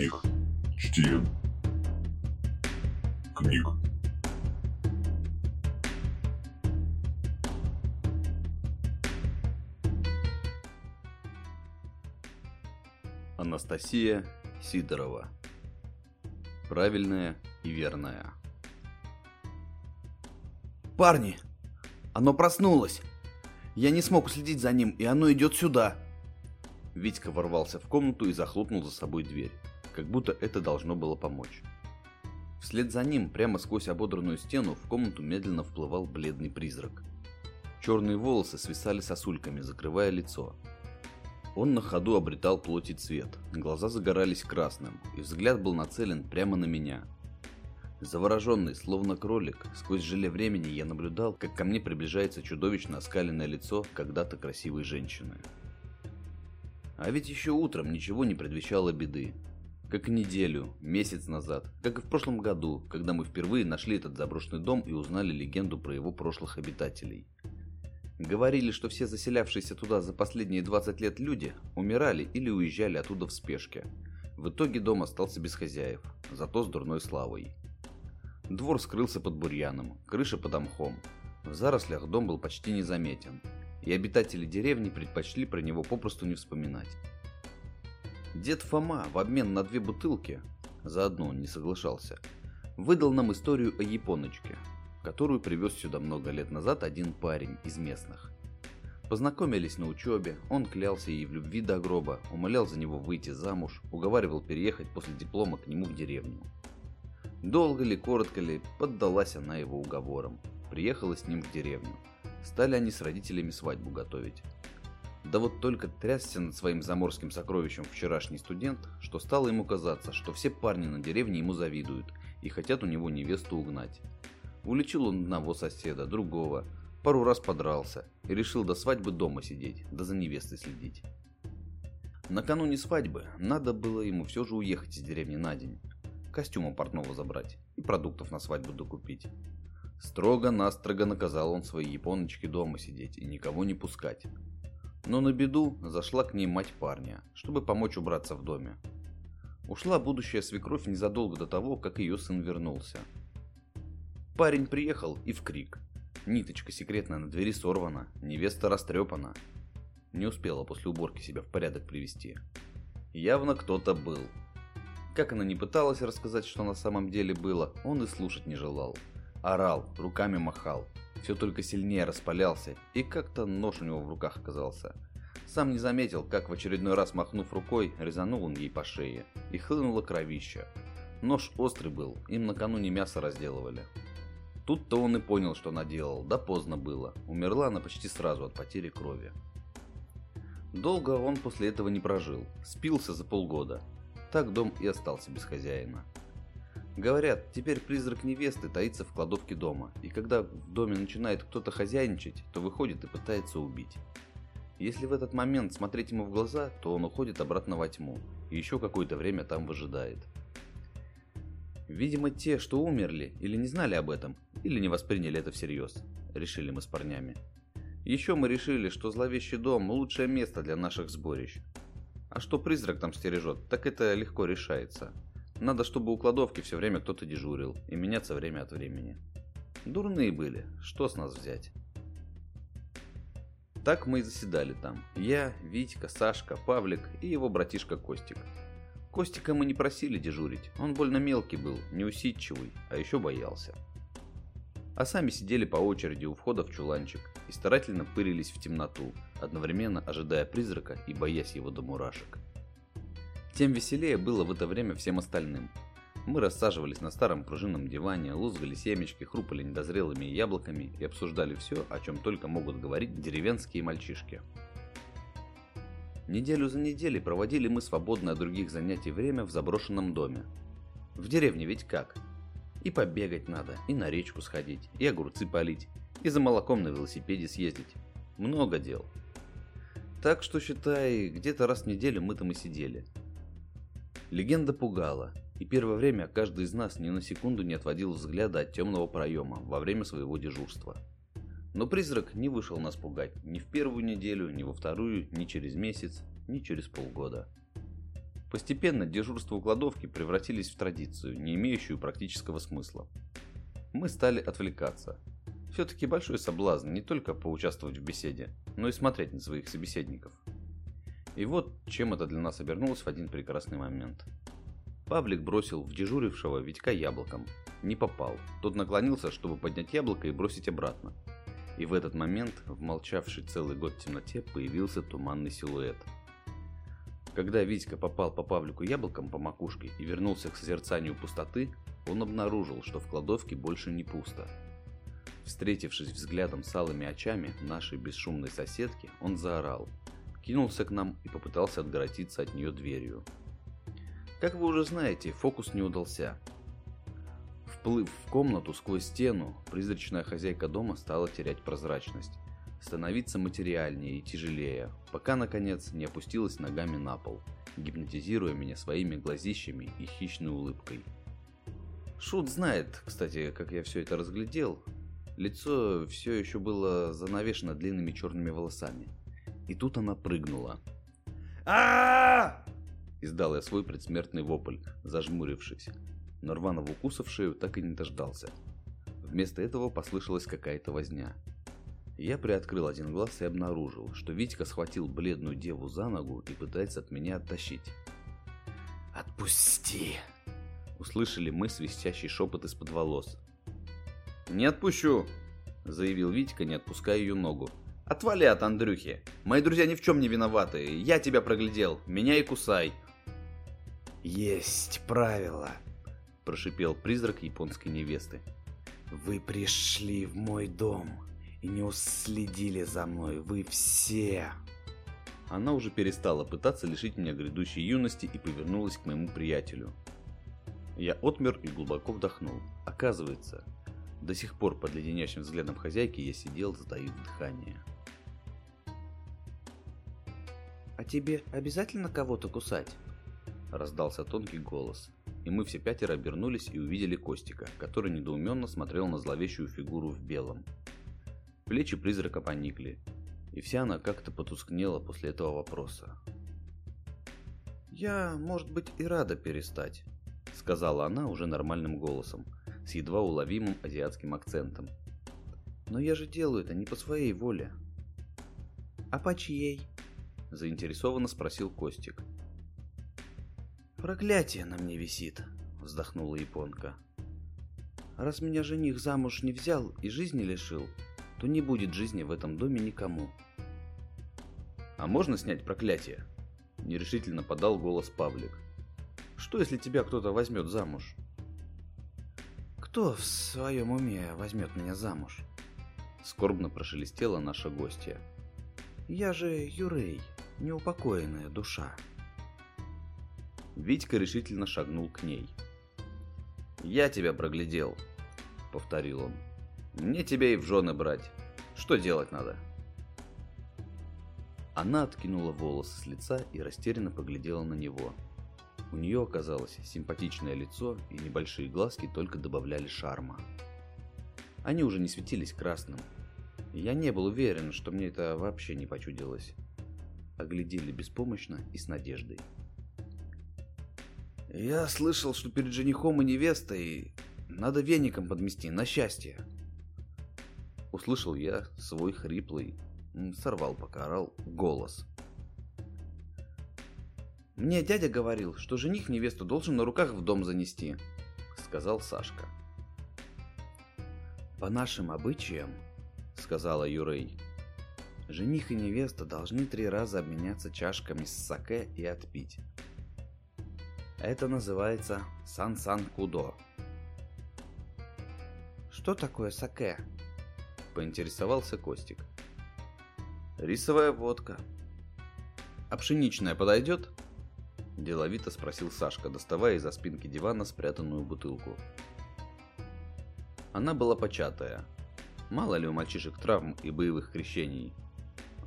книг. Чтим. Книг. Анастасия Сидорова. Правильная и верная. Парни, оно проснулось. Я не смог следить за ним, и оно идет сюда. Витька ворвался в комнату и захлопнул за собой дверь, как будто это должно было помочь. Вслед за ним, прямо сквозь ободранную стену, в комнату медленно вплывал бледный призрак. Черные волосы свисали сосульками, закрывая лицо. Он на ходу обретал плоть и цвет, глаза загорались красным, и взгляд был нацелен прямо на меня. Завороженный, словно кролик, сквозь желе времени я наблюдал, как ко мне приближается чудовищно оскаленное лицо когда-то красивой женщины. А ведь еще утром ничего не предвещало беды. Как и неделю, месяц назад, как и в прошлом году, когда мы впервые нашли этот заброшенный дом и узнали легенду про его прошлых обитателей. Говорили, что все заселявшиеся туда за последние 20 лет люди умирали или уезжали оттуда в спешке. В итоге дом остался без хозяев, зато с дурной славой. Двор скрылся под бурьяном, крыша под мхом. В зарослях дом был почти незаметен, и обитатели деревни предпочли про него попросту не вспоминать. Дед Фома в обмен на две бутылки, за одну он не соглашался, выдал нам историю о японочке, которую привез сюда много лет назад один парень из местных. Познакомились на учебе, он клялся ей в любви до гроба, умолял за него выйти замуж, уговаривал переехать после диплома к нему в деревню. Долго ли, коротко ли, поддалась она его уговорам, приехала с ним в деревню. Стали они с родителями свадьбу готовить. Да вот только трясся над своим заморским сокровищем вчерашний студент, что стало ему казаться, что все парни на деревне ему завидуют и хотят у него невесту угнать. Улечил он одного соседа, другого, пару раз подрался и решил до свадьбы дома сидеть, да за невестой следить. Накануне свадьбы надо было ему все же уехать из деревни на день, костюма портного забрать и продуктов на свадьбу докупить. Строго-настрого наказал он своей японочке дома сидеть и никого не пускать. Но на беду зашла к ней мать парня, чтобы помочь убраться в доме. Ушла будущая свекровь незадолго до того, как ее сын вернулся. Парень приехал и в крик. Ниточка секретная на двери сорвана, невеста растрепана. Не успела после уборки себя в порядок привести. Явно кто-то был. Как она не пыталась рассказать, что на самом деле было, он и слушать не желал. Орал, руками махал, все только сильнее распалялся, и как-то нож у него в руках оказался. Сам не заметил, как в очередной раз махнув рукой, резанул он ей по шее, и хлынуло кровища. Нож острый был, им накануне мясо разделывали. Тут-то он и понял, что наделал, да поздно было. Умерла она почти сразу от потери крови. Долго он после этого не прожил, спился за полгода. Так дом и остался без хозяина. Говорят, теперь призрак невесты таится в кладовке дома, и когда в доме начинает кто-то хозяйничать, то выходит и пытается убить. Если в этот момент смотреть ему в глаза, то он уходит обратно во тьму, и еще какое-то время там выжидает. Видимо, те, что умерли, или не знали об этом, или не восприняли это всерьез, решили мы с парнями. Еще мы решили, что зловещий дом – лучшее место для наших сборищ. А что призрак там стережет, так это легко решается. Надо, чтобы у кладовки все время кто-то дежурил и меняться время от времени. Дурные были, что с нас взять? Так мы и заседали там. Я, Витька, Сашка, Павлик и его братишка Костик. Костика мы не просили дежурить, он больно мелкий был, неусидчивый, а еще боялся. А сами сидели по очереди у входа в чуланчик и старательно пырились в темноту, одновременно ожидая призрака и боясь его до мурашек. Тем веселее было в это время всем остальным. Мы рассаживались на старом пружинном диване, лузгали семечки, хрупали недозрелыми яблоками и обсуждали все, о чем только могут говорить деревенские мальчишки. Неделю за неделей проводили мы свободное от других занятий время в заброшенном доме. В деревне ведь как? И побегать надо, и на речку сходить, и огурцы полить, и за молоком на велосипеде съездить. Много дел. Так что, считай, где-то раз в неделю мы там и сидели. Легенда пугала, и первое время каждый из нас ни на секунду не отводил взгляда от темного проема во время своего дежурства. Но призрак не вышел нас пугать ни в первую неделю, ни во вторую, ни через месяц, ни через полгода. Постепенно дежурства у кладовки превратились в традицию, не имеющую практического смысла. Мы стали отвлекаться. Все-таки большой соблазн не только поучаствовать в беседе, но и смотреть на своих собеседников. И вот чем это для нас обернулось в один прекрасный момент. Павлик бросил в дежурившего Витька яблоком. Не попал. Тот наклонился, чтобы поднять яблоко и бросить обратно. И в этот момент в молчавшей целый год темноте появился туманный силуэт. Когда Витька попал по Павлику яблоком по макушке и вернулся к созерцанию пустоты, он обнаружил, что в кладовке больше не пусто. Встретившись взглядом с алыми очами нашей бесшумной соседки, он заорал, кинулся к нам и попытался отгородиться от нее дверью. Как вы уже знаете, фокус не удался. Вплыв в комнату сквозь стену, призрачная хозяйка дома стала терять прозрачность, становиться материальнее и тяжелее, пока, наконец, не опустилась ногами на пол, гипнотизируя меня своими глазищами и хищной улыбкой. Шут знает, кстати, как я все это разглядел. Лицо все еще было занавешено длинными черными волосами. И тут она прыгнула. а Издал я свой предсмертный вопль, зажмурившись но рваного укуса в шею так и не дождался. Вместо этого послышалась какая-то возня. Я приоткрыл один глаз и обнаружил, что Витька схватил бледную деву за ногу и пытается от меня оттащить. «Отпусти!» Услышали мы свистящий шепот из-под волос. «Не отпущу!» Заявил Витька, не отпуская ее ногу. «Отвали от Андрюхи! Мои друзья ни в чем не виноваты! Я тебя проглядел! Меня и кусай!» «Есть правила!» прошипел призрак японской невесты. Вы пришли в мой дом и не уследили за мной, вы все. Она уже перестала пытаться лишить меня грядущей юности и повернулась к моему приятелю. Я отмер и глубоко вдохнул. Оказывается, до сих пор под леденящим взглядом хозяйки я сидел, затаив дыхание. «А тебе обязательно кого-то кусать?» Раздался тонкий голос и мы все пятеро обернулись и увидели Костика, который недоуменно смотрел на зловещую фигуру в белом. Плечи призрака поникли, и вся она как-то потускнела после этого вопроса. «Я, может быть, и рада перестать», — сказала она уже нормальным голосом, с едва уловимым азиатским акцентом. «Но я же делаю это не по своей воле». «А по чьей?» — заинтересованно спросил Костик. «Проклятие на мне висит», — вздохнула японка. «Раз меня жених замуж не взял и жизни лишил, то не будет жизни в этом доме никому». «А можно снять проклятие?» — нерешительно подал голос Павлик. «Что, если тебя кто-то возьмет замуж?» «Кто в своем уме возьмет меня замуж?» Скорбно прошелестела наша гостья. «Я же Юрей, неупокоенная душа». Витька решительно шагнул к ней. «Я тебя проглядел», — повторил он. «Мне тебя и в жены брать. Что делать надо?» Она откинула волосы с лица и растерянно поглядела на него. У нее оказалось симпатичное лицо, и небольшие глазки только добавляли шарма. Они уже не светились красным. я не был уверен, что мне это вообще не почудилось. Оглядели беспомощно и с надеждой. Я слышал, что перед женихом и невестой надо веником подмести на счастье. Услышал я свой хриплый, сорвал пока орал, голос. Мне дядя говорил, что жених невесту должен на руках в дом занести, сказал Сашка. По нашим обычаям, сказала Юрей, жених и невеста должны три раза обменяться чашками с саке и отпить. Это называется сан-сан кудо. Что такое саке? Поинтересовался Костик. Рисовая водка. А пшеничная подойдет? Деловито спросил Сашка, доставая из-за спинки дивана спрятанную бутылку. Она была початая. Мало ли у мальчишек травм и боевых крещений.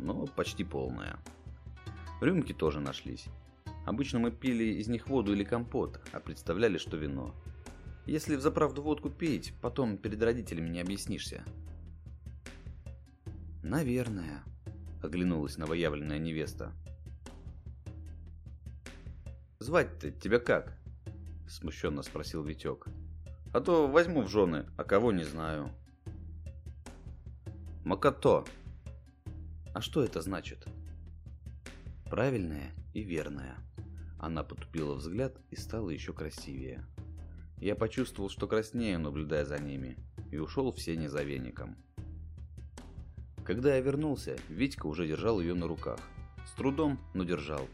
Но почти полная. Рюмки тоже нашлись. Обычно мы пили из них воду или компот, а представляли, что вино. Если в заправду водку пить, потом перед родителями не объяснишься. «Наверное», — оглянулась новоявленная невеста. Звать-то тебя как? Смущенно спросил Витек. А то возьму в жены, а кого не знаю. Макато. А что это значит? Правильное и верное. Она потупила взгляд и стала еще красивее. Я почувствовал, что краснею, наблюдая за ними, и ушел в сене за веником. Когда я вернулся, Витька уже держал ее на руках. С трудом, но держал.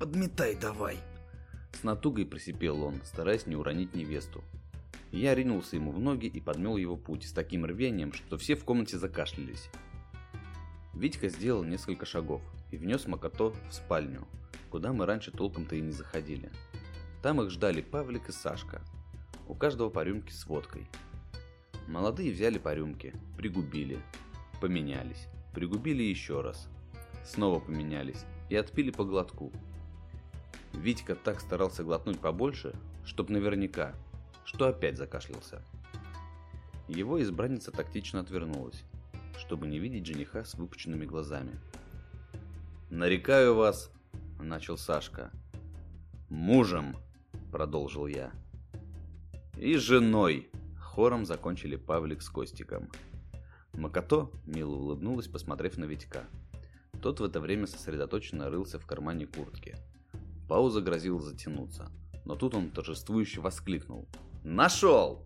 «Подметай давай!» С натугой просипел он, стараясь не уронить невесту. Я ринулся ему в ноги и подмел его путь с таким рвением, что все в комнате закашлялись. Витька сделал несколько шагов и внес Макото в спальню, куда мы раньше толком-то и не заходили. Там их ждали Павлик и Сашка. У каждого по рюмке с водкой. Молодые взяли по рюмке, пригубили, поменялись, пригубили еще раз, снова поменялись и отпили по глотку. Витька так старался глотнуть побольше, чтоб наверняка, что опять закашлялся. Его избранница тактично отвернулась, чтобы не видеть жениха с выпученными глазами. «Нарекаю вас», — начал Сашка. «Мужем», продолжил я. И женой. Хором закончили Павлик с Костиком. Макото мило улыбнулась, посмотрев на Витька. Тот в это время сосредоточенно рылся в кармане куртки. Пауза грозила затянуться, но тут он торжествующе воскликнул. «Нашел!»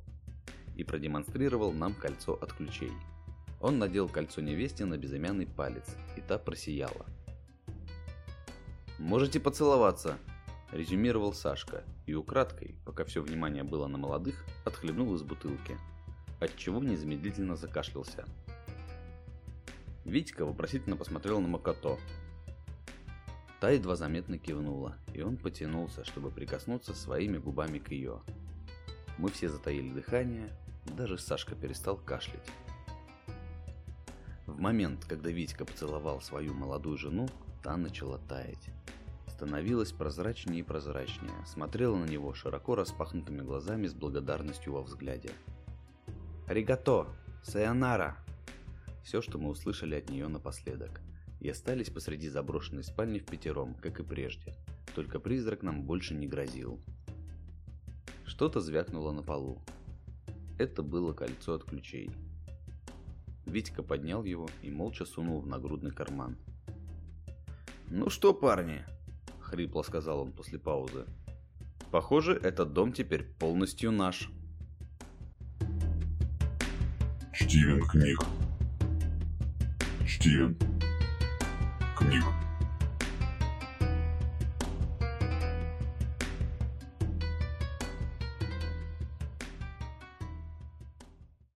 и продемонстрировал нам кольцо от ключей. Он надел кольцо невесте на безымянный палец, и та просияла. «Можете поцеловаться», резюмировал Сашка и украдкой, пока все внимание было на молодых, отхлебнул из бутылки, отчего незамедлительно закашлялся. Витька вопросительно посмотрел на Макото. Та едва заметно кивнула, и он потянулся, чтобы прикоснуться своими губами к ее. Мы все затаили дыхание, даже Сашка перестал кашлять. Момент, когда Витька поцеловал свою молодую жену, та начала таять становилась прозрачнее и прозрачнее, смотрела на него широко распахнутыми глазами с благодарностью во взгляде. «Аригато! Сайонара!» Все, что мы услышали от нее напоследок, и остались посреди заброшенной спальни в пятером, как и прежде, только призрак нам больше не грозил. Что-то звякнуло на полу. Это было кольцо от ключей. Витька поднял его и молча сунул в нагрудный карман. «Ну что, парни, — хрипло сказал он после паузы. «Похоже, этот дом теперь полностью наш». Стивен книг. Стивен книг.